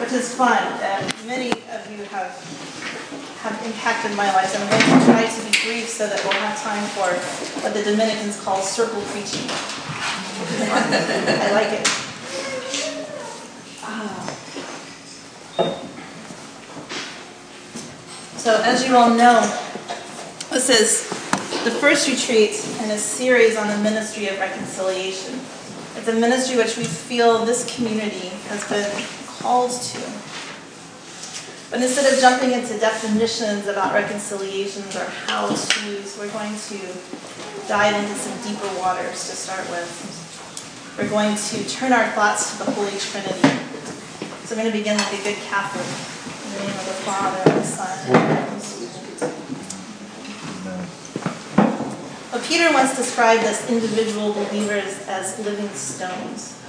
which is fun. And many of you have have impacted my life. I'm going to try to be brief so that we'll have time for what the Dominicans call circle preaching. I like it. Ah. So, as you all know, this is the first retreat in a series on the ministry of reconciliation. It's a ministry which we feel this community has been called to. But instead of jumping into definitions about reconciliations or how-tos, we're going to dive into some deeper waters to start with. We're going to turn our thoughts to the Holy Trinity. So we're going to begin like a good Catholic. In the name of the Father, and the Son, and the Holy Spirit. Well, Peter once described us individual believers as living stones.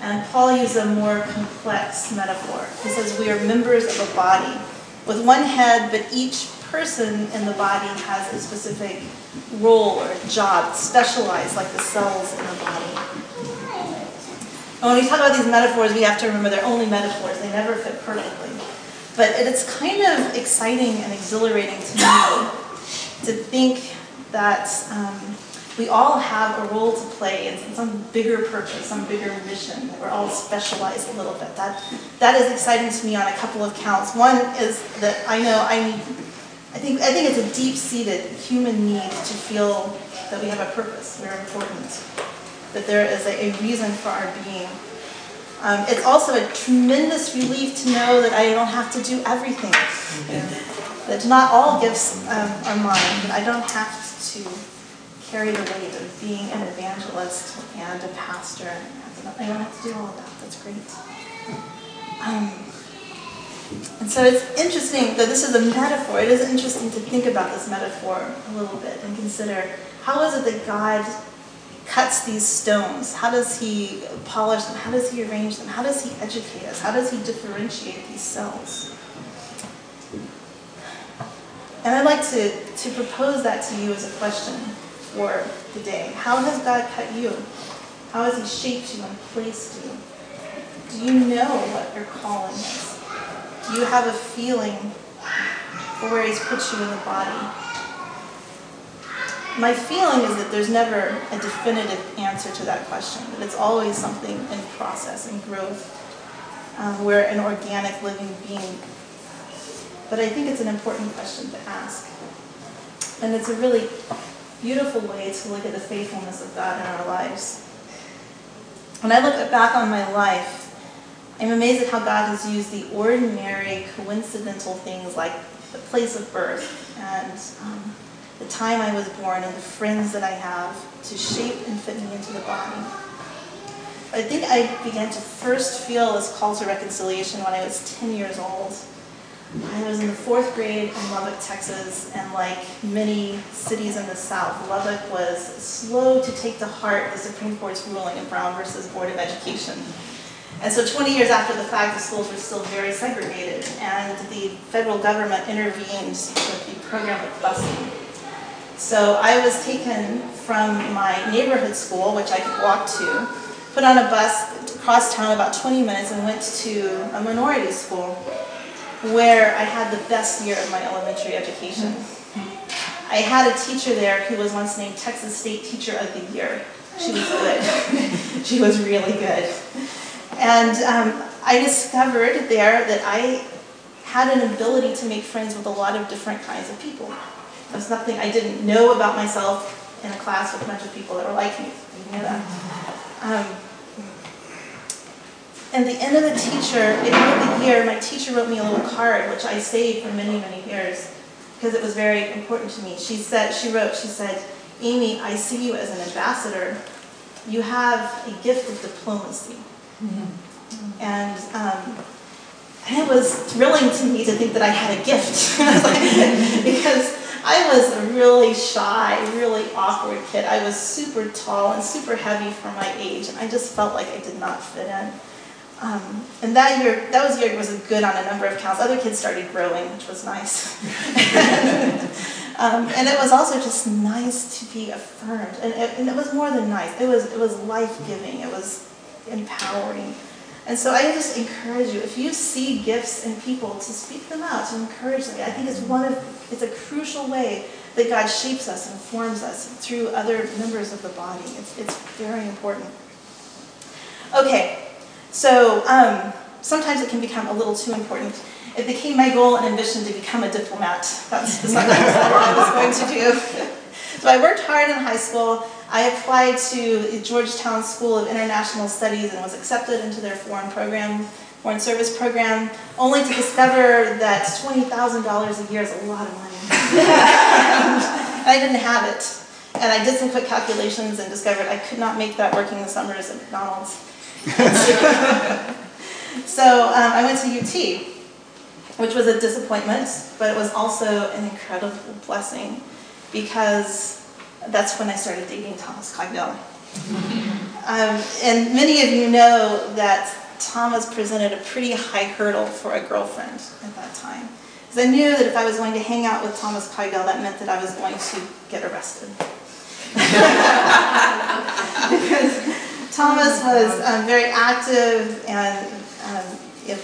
And Paul uses a more complex metaphor. He says we are members of a body with one head, but each person in the body has a specific role or job, specialized like the cells in the body. And when we talk about these metaphors, we have to remember they're only metaphors. They never fit perfectly. But it's kind of exciting and exhilarating to me to think that um, we all have a role to play in some bigger purpose, some bigger mission. That we're all specialized a little bit. That that is exciting to me on a couple of counts. One is that I know I need. I think I think it's a deep-seated human need to feel that we have a purpose. We're important. That there is a, a reason for our being. Um, it's also a tremendous relief to know that I don't have to do everything. That not all gifts um, are mine. That I don't have to carry the weight of being an evangelist and a pastor. I don't have to do all of that. That's great. Um, and so it's interesting that this is a metaphor. It is interesting to think about this metaphor a little bit and consider how is it that God cuts these stones? How does he polish them? How does he arrange them? How does he educate us? How does he differentiate these cells? And I'd like to, to propose that to you as a question for the day. How has God cut you? How has He shaped you and placed you? Do you know what your calling is? Do you have a feeling for where He's put you in the body? My feeling is that there's never a definitive answer to that question, that it's always something in process and growth. Um, we're an organic living being. But I think it's an important question to ask. And it's a really beautiful way to look at the faithfulness of God in our lives. When I look back on my life, I'm amazed at how God has used the ordinary, coincidental things like the place of birth and um, the time I was born and the friends that I have to shape and fit me into the body. I think I began to first feel this call to reconciliation when I was 10 years old. I was in the fourth grade in Lubbock, Texas, and like many cities in the South, Lubbock was slow to take to heart the Supreme Court's ruling in Brown versus Board of Education. And so 20 years after the fact, the schools were still very segregated, and the federal government intervened with the program of busing. So I was taken from my neighborhood school, which I could walk to, put on a bus across town about 20 minutes, and went to a minority school where I had the best year of my elementary education. I had a teacher there who was once named Texas State Teacher of the Year. She was good. she was really good. And um, I discovered there that I had an ability to make friends with a lot of different kinds of people. It was nothing I didn't know about myself in a class with a bunch of people that were like me. You know that. Um, and the end of the teacher, at the end of the year, my teacher wrote me a little card, which I saved for many, many years, because it was very important to me. She said, she wrote, she said, Amy, I see you as an ambassador. You have a gift of diplomacy. Mm-hmm. And, um, and it was thrilling to me to think that I had a gift. because I was a really shy, really awkward kid. I was super tall and super heavy for my age, and I just felt like I did not fit in. Um, and that year, that was year was good on a number of counts. Other kids started growing, which was nice. um, and it was also just nice to be affirmed. And it, and it was more than nice. It was it was life giving. It was empowering. And so I just encourage you, if you see gifts in people, to speak them out, to encourage them. I think it's one of, it's a crucial way that God shapes us and forms us through other members of the body. It's, it's very important. Okay, so um, sometimes it can become a little too important. It became my goal and ambition to become a diplomat. That's what I was going to do. So I worked hard in high school. I applied to Georgetown School of International Studies and was accepted into their foreign program, foreign service program, only to discover that $20,000 a year is a lot of money. I didn't have it. And I did some quick calculations and discovered I could not make that working the summers at McDonald's. so um, I went to UT, which was a disappointment, but it was also an incredible blessing because that's when I started dating Thomas Cogdell. Um, and many of you know that Thomas presented a pretty high hurdle for a girlfriend at that time. Because I knew that if I was going to hang out with Thomas Cogdell, that meant that I was going to get arrested. because Thomas was um, very active and um,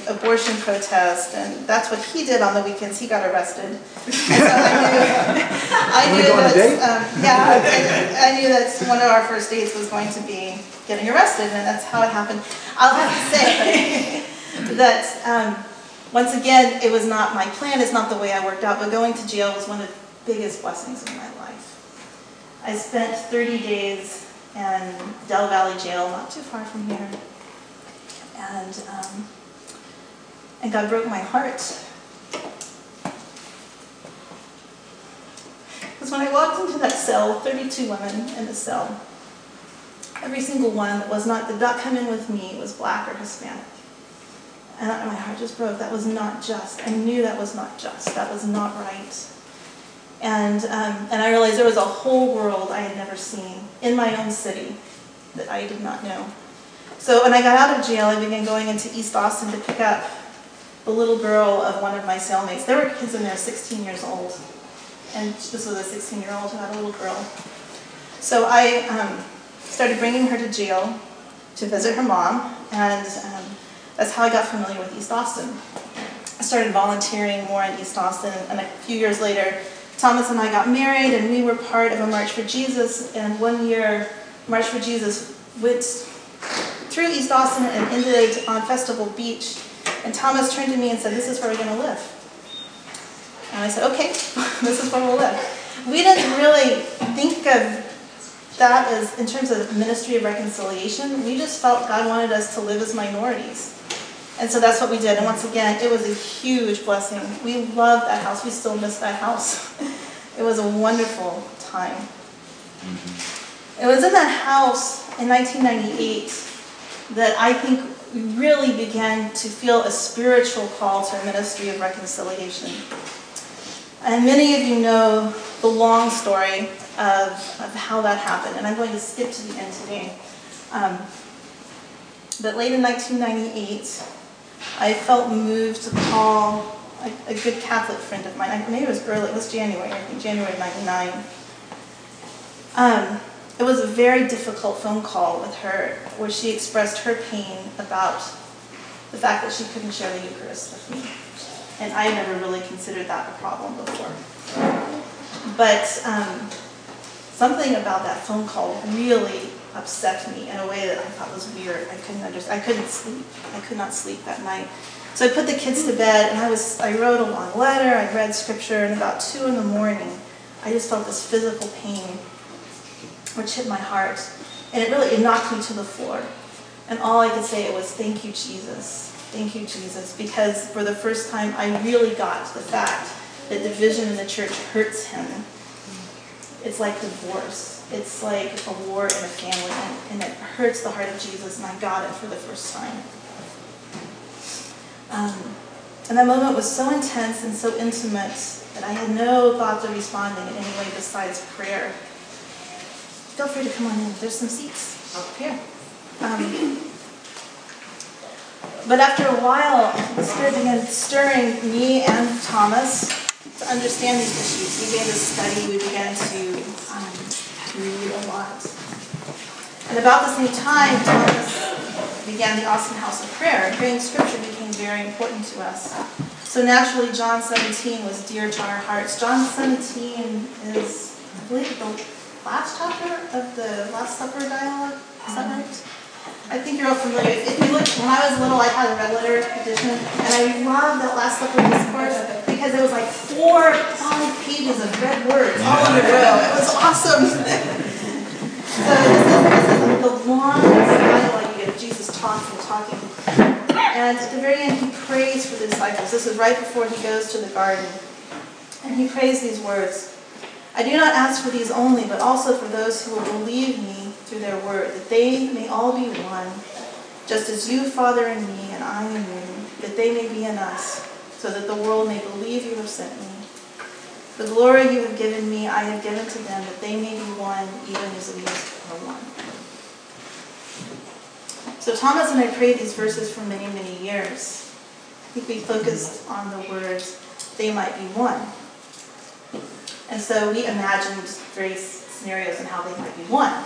abortion protest, and that's what he did on the weekends. He got arrested. And so I knew, I knew that, um, yeah, I, I, knew that one of our first dates was going to be getting arrested, and that's how it happened. I'll have to say that um, once again, it was not my plan. It's not the way I worked out, but going to jail was one of the biggest blessings in my life. I spent 30 days in Del Valle Jail, not too far from here, and. Um, and God broke my heart. Because when I walked into that cell, 32 women in the cell, every single one that was not, did not come in with me was black or Hispanic. And my heart just broke. That was not just. I knew that was not just. That was not right. And, um, and I realized there was a whole world I had never seen in my own city that I did not know. So when I got out of jail, I began going into East Austin to pick up the little girl of one of my cellmates. There were kids in there 16 years old. And this was a 16 year old who had a little girl. So I um, started bringing her to jail to visit her mom, and um, that's how I got familiar with East Austin. I started volunteering more in East Austin, and a few years later, Thomas and I got married, and we were part of a March for Jesus. And one year, March for Jesus went through East Austin and ended on Festival Beach and Thomas turned to me and said, This is where we're going to live. And I said, Okay, this is where we'll live. We didn't really think of that as in terms of ministry of reconciliation. We just felt God wanted us to live as minorities. And so that's what we did. And once again, it was a huge blessing. We loved that house. We still miss that house. it was a wonderful time. Mm-hmm. It was in that house in 1998 that I think we really began to feel a spiritual call to a ministry of reconciliation. And many of you know the long story of, of how that happened, and I'm going to skip to the end today. Um, but late in 1998, I felt moved to call a, a, good Catholic friend of mine. Maybe it was early, it was January, I think January 99. Um, it was a very difficult phone call with her where she expressed her pain about the fact that she couldn't share the Eucharist with me. And I had never really considered that a problem before. But um, something about that phone call really upset me in a way that I thought was weird. I couldn't understand. I couldn't sleep. I could not sleep that night. So I put the kids to bed, and I was I wrote a long letter. I read scripture, and about two in the morning, I just felt this physical pain which hit my heart. And it really it knocked me to the floor. And all I could say was, Thank you, Jesus. Thank you, Jesus. Because for the first time, I really got the fact that division in the church hurts him. It's like divorce. It's like a war in a family, and, and it hurts the heart of Jesus, and I got it for the first time. Um, and that moment was so intense and so intimate that I had no thoughts of responding in any way besides prayer feel free to come on in. There's some seats up here. Um, but after a while, the Spirit began stirring me and Thomas to understand these issues. We began to study, we began to um, read a lot. And about the same time, Thomas began the Austin House of Prayer, and praying scripture became very important to us. So naturally, John 17 was dear to our hearts. John 17 is, I believe, the last chapter of the Last Supper dialogue. Is that right? I think you're all familiar. If you look, when I was little, I had a red letter edition, and I loved that Last Supper discourse because it was like four, five pages of red words all in a row. It was awesome. so this is, this is the long dialogue of Jesus talking and talking. And at the very end, he prays for the disciples. This is right before he goes to the garden. And he prays these words I do not ask for these only, but also for those who will believe me through their word, that they may all be one, just as you, Father, in me, and I in you, that they may be in us, so that the world may believe you have sent me. The glory you have given me, I have given to them, that they may be one, even as we are one. So Thomas and I prayed these verses for many, many years. I think we focused on the words, they might be one. And so we imagined various scenarios and how they might be one.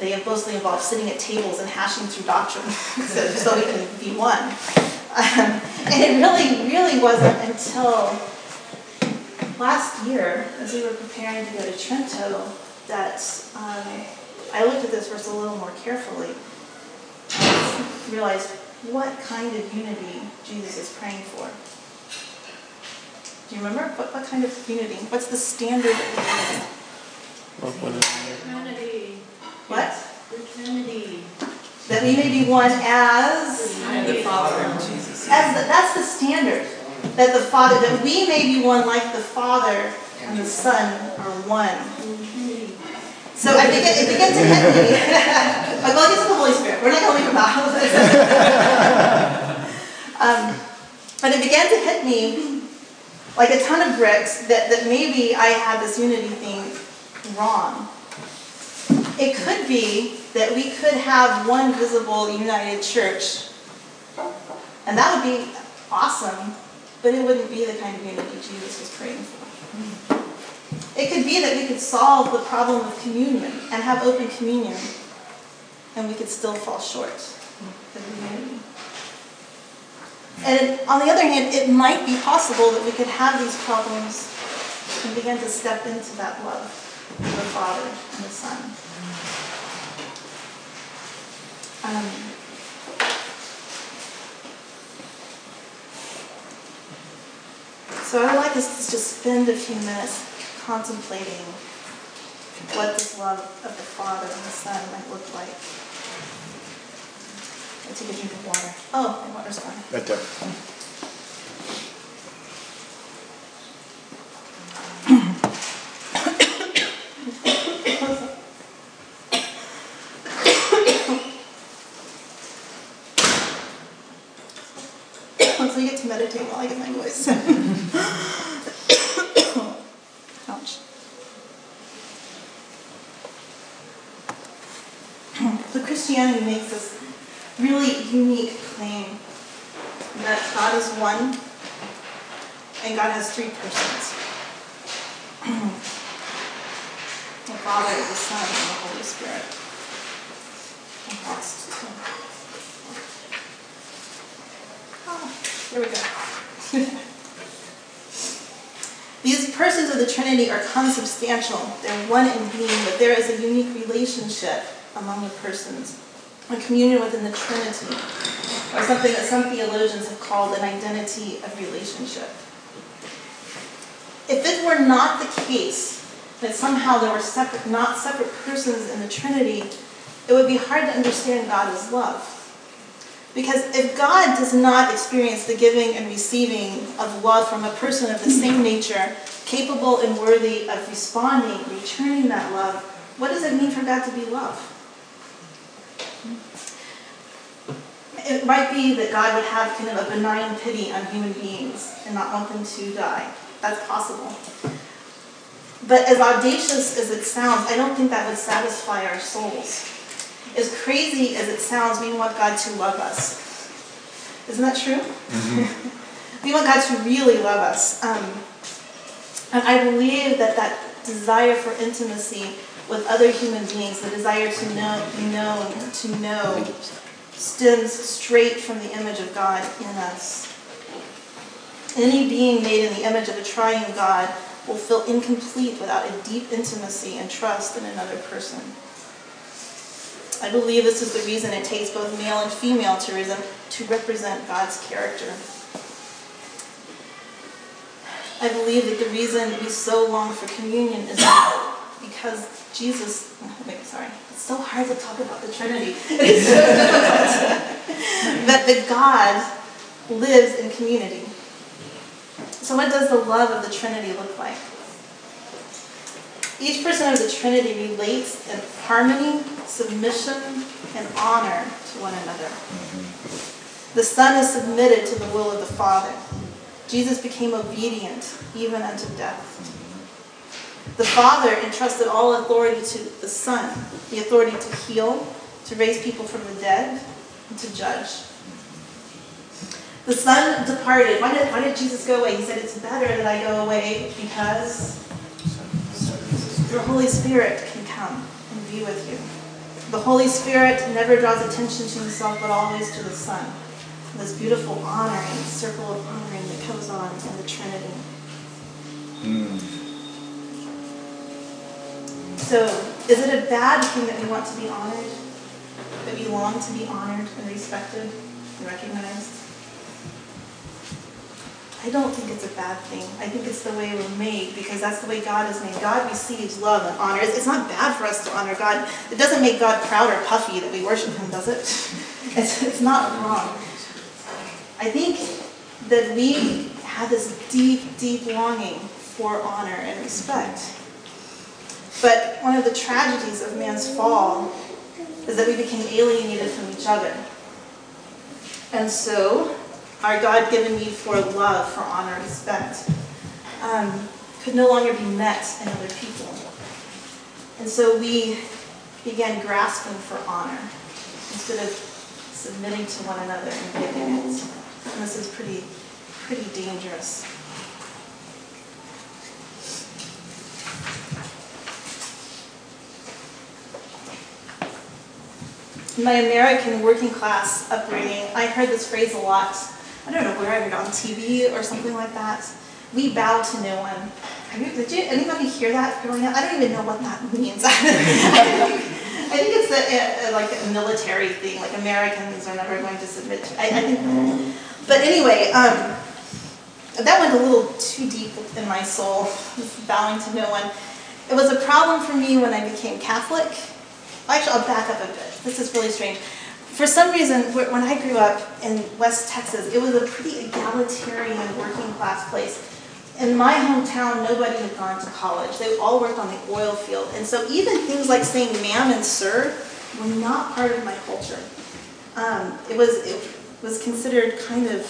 They have mostly involved sitting at tables and hashing through doctrine so, so we can be one. Um, and it really, really wasn't until last year, as we were preparing to go to Trento, that um, I looked at this verse a little more carefully and realized what kind of unity Jesus is praying for. Do you remember? What, what kind of unity? What's the standard of unity? What? The Trinity. That we may be one as The Father and Jesus. as the, that's the standard. That the Father that we may be one like the Father and the Son are one. So I think it, it began to hit me. like, well, it's the Holy Spirit. We're not going to leave him out. um, but it began to hit me like a ton of bricks that, that maybe I had this unity thing wrong. It could be that we could have one visible united church, and that would be awesome, but it wouldn't be the kind of unity Jesus was praying for. It could be that we could solve the problem of communion and have open communion, and we could still fall short of unity. And on the other hand, it might be possible that we could have these problems and begin to step into that love of the Father and the Son. So I would like us to just spend a few minutes contemplating what this love of the Father and the Son might look like. I take a drink of water. Oh, my water's gone. Right there. meditate while I get my voice. Ouch. So Christianity makes this really unique claim that God is one and God has three persons. the Father, the Son, and the Holy Spirit. Here we go. These persons of the Trinity are consubstantial. They're one in being, but there is a unique relationship among the persons, a communion within the Trinity, or something that some theologians have called an identity of relationship. If it were not the case that somehow there were separate, not separate persons in the Trinity, it would be hard to understand God as love. Because if God does not experience the giving and receiving of love from a person of the same nature, capable and worthy of responding, returning that love, what does it mean for God to be love? It might be that God would have kind of a benign pity on human beings and not want them to die. That's possible. But as audacious as it sounds, I don't think that would satisfy our souls as crazy as it sounds, we want God to love us. Isn't that true? Mm-hmm. we want God to really love us. Um, and I believe that that desire for intimacy with other human beings, the desire to know, be known, to know, stems straight from the image of God in us. Any being made in the image of a triune God will feel incomplete without a deep intimacy and trust in another person. I believe this is the reason it takes both male and female to represent God's character. I believe that the reason we so long for communion is because Jesus, wait, sorry, it's so hard to talk about the Trinity. It's so difficult. that the God lives in community. So, what does the love of the Trinity look like? Each person of the Trinity relates in harmony, submission, and honor to one another. The Son is submitted to the will of the Father. Jesus became obedient even unto death. The Father entrusted all authority to the Son, the authority to heal, to raise people from the dead, and to judge. The Son departed. Why did, why did Jesus go away? He said, It's better that I go away because the Holy Spirit can come and be with you. The Holy Spirit never draws attention to himself, but always to the Son. This beautiful honoring, circle of honoring that goes on in the Trinity. Mm. So, is it a bad thing that we want to be honored? That we long to be honored and respected and recognized? I don't think it's a bad thing. I think it's the way we're made because that's the way God is made. God receives love and honor. It's not bad for us to honor God. It doesn't make God proud or puffy that we worship Him, does it? It's, it's not wrong. I think that we have this deep, deep longing for honor and respect. But one of the tragedies of man's fall is that we became alienated from each other. And so our God-given need for love, for honor, respect, um, could no longer be met in other people. And so we began grasping for honor instead of submitting to one another and giving it. And this is pretty, pretty dangerous. In my American working class upbringing, I heard this phrase a lot I don't know where I read on TV or something like that. We bow to no one. did you, anybody hear that growing up? I don't even know what that means. I, think, it's a, a, like a military thing, like Americans are never going to submit to. I, I think, but anyway, um, that went a little too deep in my soul, bowing to no one. It was a problem for me when I became Catholic. Actually, I'll back up a bit. This is really strange for some reason, when I grew up in West Texas, it was a pretty egalitarian working class place. In my hometown, nobody had gone to college. They all worked on the oil field. And so even things like saying ma'am and sir were not part of my culture. Um, it, was, it was considered kind of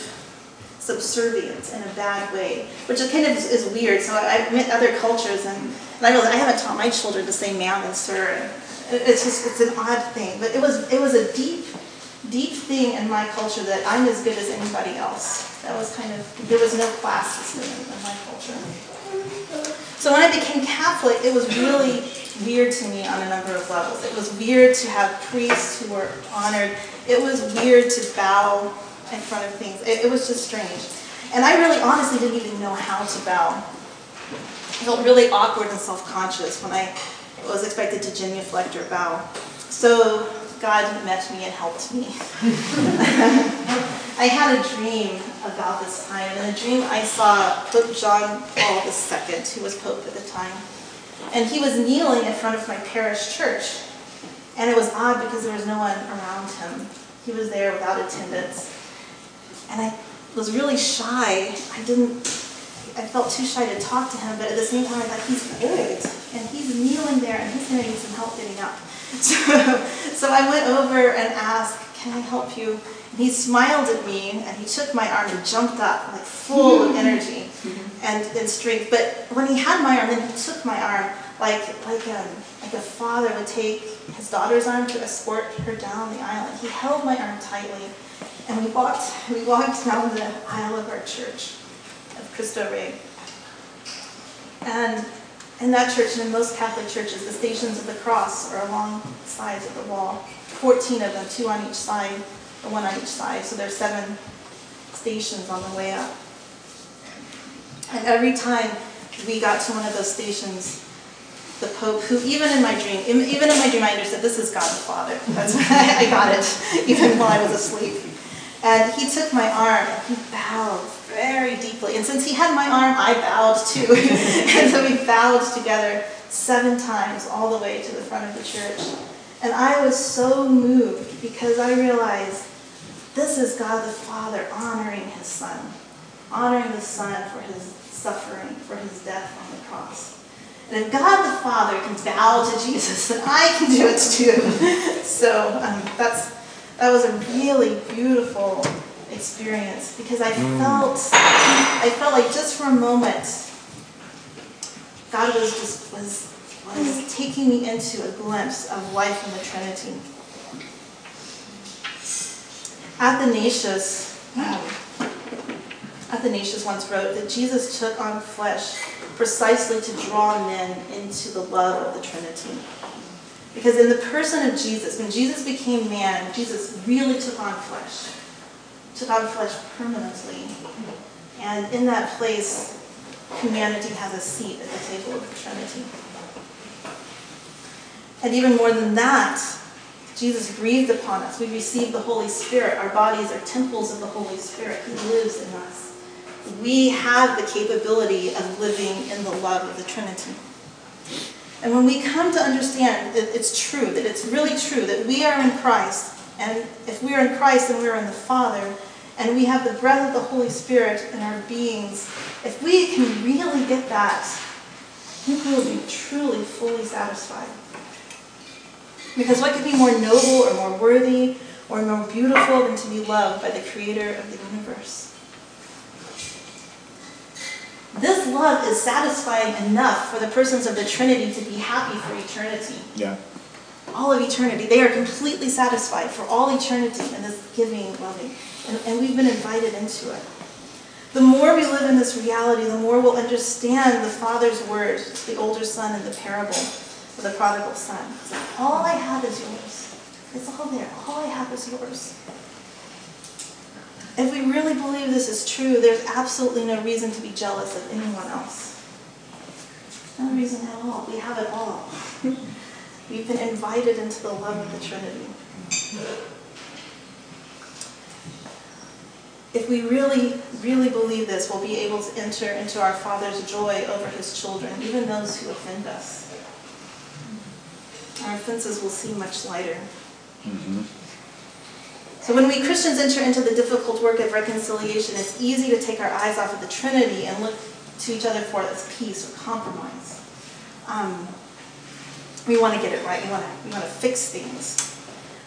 subservient in a bad way, which is kind of is, weird. So I, have met other cultures and, and I realized I haven't taught my children to say ma'am and sir. It's just, it's an odd thing. But it was, it was a deep deep thing in my culture that I'm as good as anybody else. That was kind of, there was no class system in my culture. So when I became Catholic, it was really weird to me on a number of levels. It was weird to have priests who were honored. It was weird to bow in front of things. It, it was just strange. And I really honestly didn't even know how to bow. I felt really awkward and self-conscious when I was expected to genuflect or bow. So God met me and helped me. I had a dream about this time. In the dream, I saw Pope John Paul II, who was Pope at the time. And he was kneeling in front of my parish church. And it was odd because there was no one around him. He was there without attendance. And I was really shy. I didn't, I felt too shy to talk to him, but at the same time I thought, he's old. And he's kneeling there and he's going to need some help getting up. So, so I went over and asked, can I help you? And he smiled at me and he took my arm and jumped up, like full of energy and, and strength. But when he had my arm, then he took my arm like, like, a, um, like a father would take his daughter's arm to escort her down the aisle. And he held my arm tightly and we walked, we walked down the aisle of our church Cristo Rey. And in that church and in most Catholic churches, the Stations of the Cross are along the sides of the wall. 14 of them, two on each side, one on each side. So there's seven stations on the way up. And every time we got to one of those stations, the Pope, who even in my dream, even in my dream, I understood this is God the Father. That's why I got it, even while I was asleep. And he took my arm and he bowed very deeply. And since he had my arm, I bowed too. and so we bowed together seven times all the way to the front of the church. And I was so moved because I realized this is God the Father honoring his Son, honoring the Son for his suffering, for his death on the cross. And if God the Father can bow to Jesus, then I can do it too. so um, that's that was a really beautiful experience because I mm. felt I felt like just for a moment God was just was was taking me into a glimpse of life in the Trinity. Athanasius, um, Athanasius once wrote that Jesus took on flesh precisely to draw men into the love of the Trinity. Because in the person of Jesus, when Jesus became man, Jesus really took on flesh, took on flesh permanently. And in that place, humanity has a seat at the table of the Trinity. And even more than that, Jesus breathed upon us. We received the Holy Spirit. Our bodies are temples of the Holy Spirit He lives in us we have the capability of living in the love of the Trinity. And when we come to understand that it's true, that it's really true, that we are in Christ, and if we are in Christ, then we are in the Father, and we have the breath of the Holy Spirit in our beings, if we can really get that, we will be truly, fully satisfied. Because what could be more noble or more worthy or more beautiful than to be loved by the Creator of the universe? This love is satisfying enough for the persons of the Trinity to be happy for eternity. Yeah. All of eternity. They are completely satisfied for all eternity in this giving, loving. And, and we've been invited into it. The more we live in this reality, the more we'll understand the Father's words, the older son in the parable of the prodigal son. All I have is yours. It's all there. All I have is yours. If we really believe this is true, there's absolutely no reason to be jealous of anyone else. No reason at all. We have it all. We've been invited into the love of the Trinity. If we really, really believe this, we'll be able to enter into our Father's joy over his children, even those who offend us. Our offenses will seem much lighter. Mm-hmm. So when we Christians enter into the difficult work of reconciliation, it's easy to take our eyes off of the Trinity and look to each other for this peace or compromise. Um, we want to get it right. We want to, we want to fix things.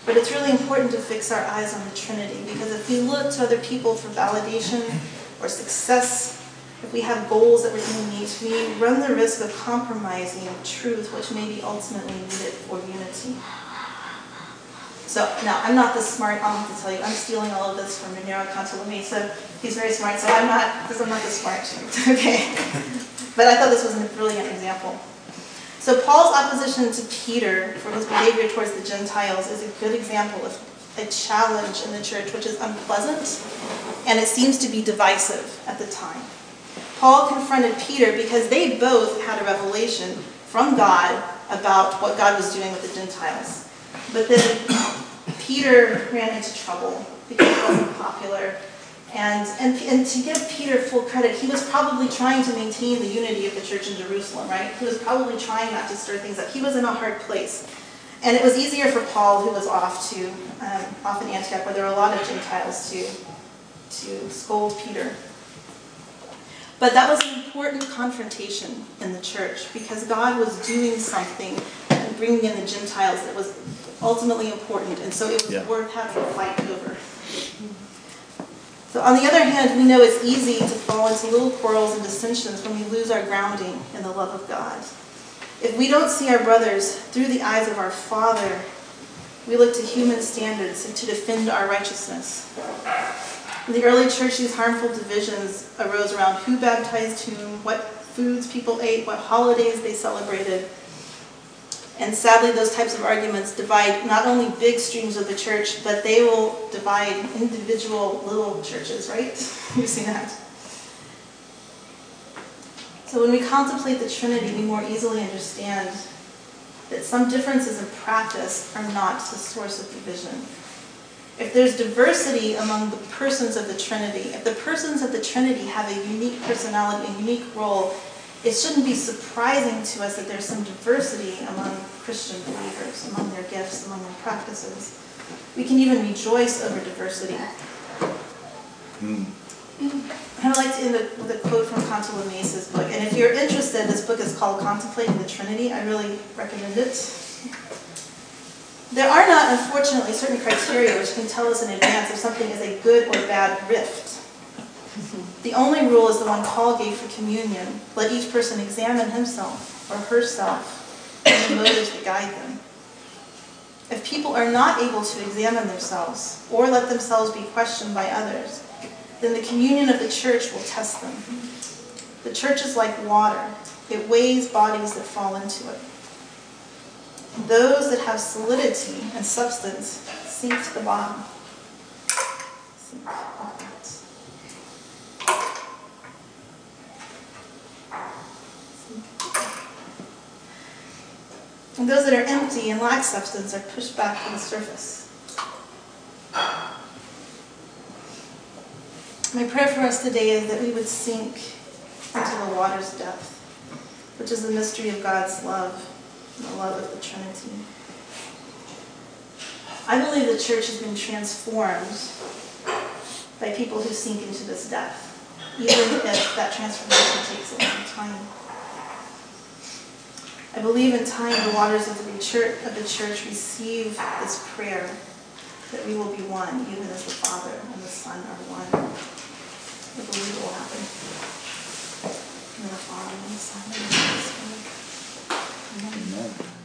But it's really important to fix our eyes on the Trinity because if we look to other people for validation or success, if we have goals that we're going to meet, we run the risk of compromising truth, which may be ultimately needed for unity. So now I'm not this smart, I'll to tell you, I'm stealing all of this from Cantalamessa, so he's very smart, so I'm not, because I'm not this smart, okay? But I thought this was a brilliant example. So Paul's opposition to Peter for his behavior towards the Gentiles is a good example of a challenge in the church which is unpleasant and it seems to be divisive at the time. Paul confronted Peter because they both had a revelation from God about what God was doing with the Gentiles. But then Peter ran into trouble because he wasn't popular. And, and, and to give Peter full credit, he was probably trying to maintain the unity of the church in Jerusalem, right? He was probably trying not to stir things up. He was in a hard place. And it was easier for Paul, who was off to um, off in Antioch, where there were a lot of Gentiles, to, to scold Peter. But that was an important confrontation in the church because God was doing something and bringing in the Gentiles that was ultimately important, and so it was yeah. worth having a fight over. So on the other hand, we know it's easy to fall into little quarrels and dissensions when we lose our grounding in the love of God. If we don't see our brothers through the eyes of our Father, we look to human standards to defend our righteousness. In the early church, these harmful divisions arose around who baptized whom, what foods people ate, what holidays they celebrated. And sadly, those types of arguments divide not only big streams of the church, but they will divide individual little churches, right? You've seen that. So when we contemplate the Trinity, we more easily understand that some differences in practice are not the source of division. If there's diversity among the persons of the Trinity, if the persons of the Trinity have a unique personality, a unique role, it shouldn't be surprising to us that there's some diversity among Christian believers, among their gifts, among their practices. We can even rejoice over diversity. Hmm. I would like to end with a quote from Cantalamessa's book. And if you're interested, this book is called Contemplating the Trinity. I really recommend it. There are not, unfortunately, certain criteria which can tell us in advance if something is a good or bad rift. The only rule is the one Paul gave for communion. Let each person examine himself or herself and the motives that guide them. If people are not able to examine themselves or let themselves be questioned by others, then the communion of the church will test them. The church is like water. It weighs bodies that fall into it. Those that have solidity and substance sink to the bottom. Sink And those that are empty and lack substance are pushed back to the surface. My prayer for us today is that we would sink into the water's depth, which is the mystery of God's love, the love of the Trinity. I believe the church has been transformed by people who sink into this depth, even if that transformation takes a long time. I believe in time the waters of the church, of the church receive this prayer that we will be one, even as the Father and the Son are one. I believe it will happen. In the Father and the Son and the Amen. Amen.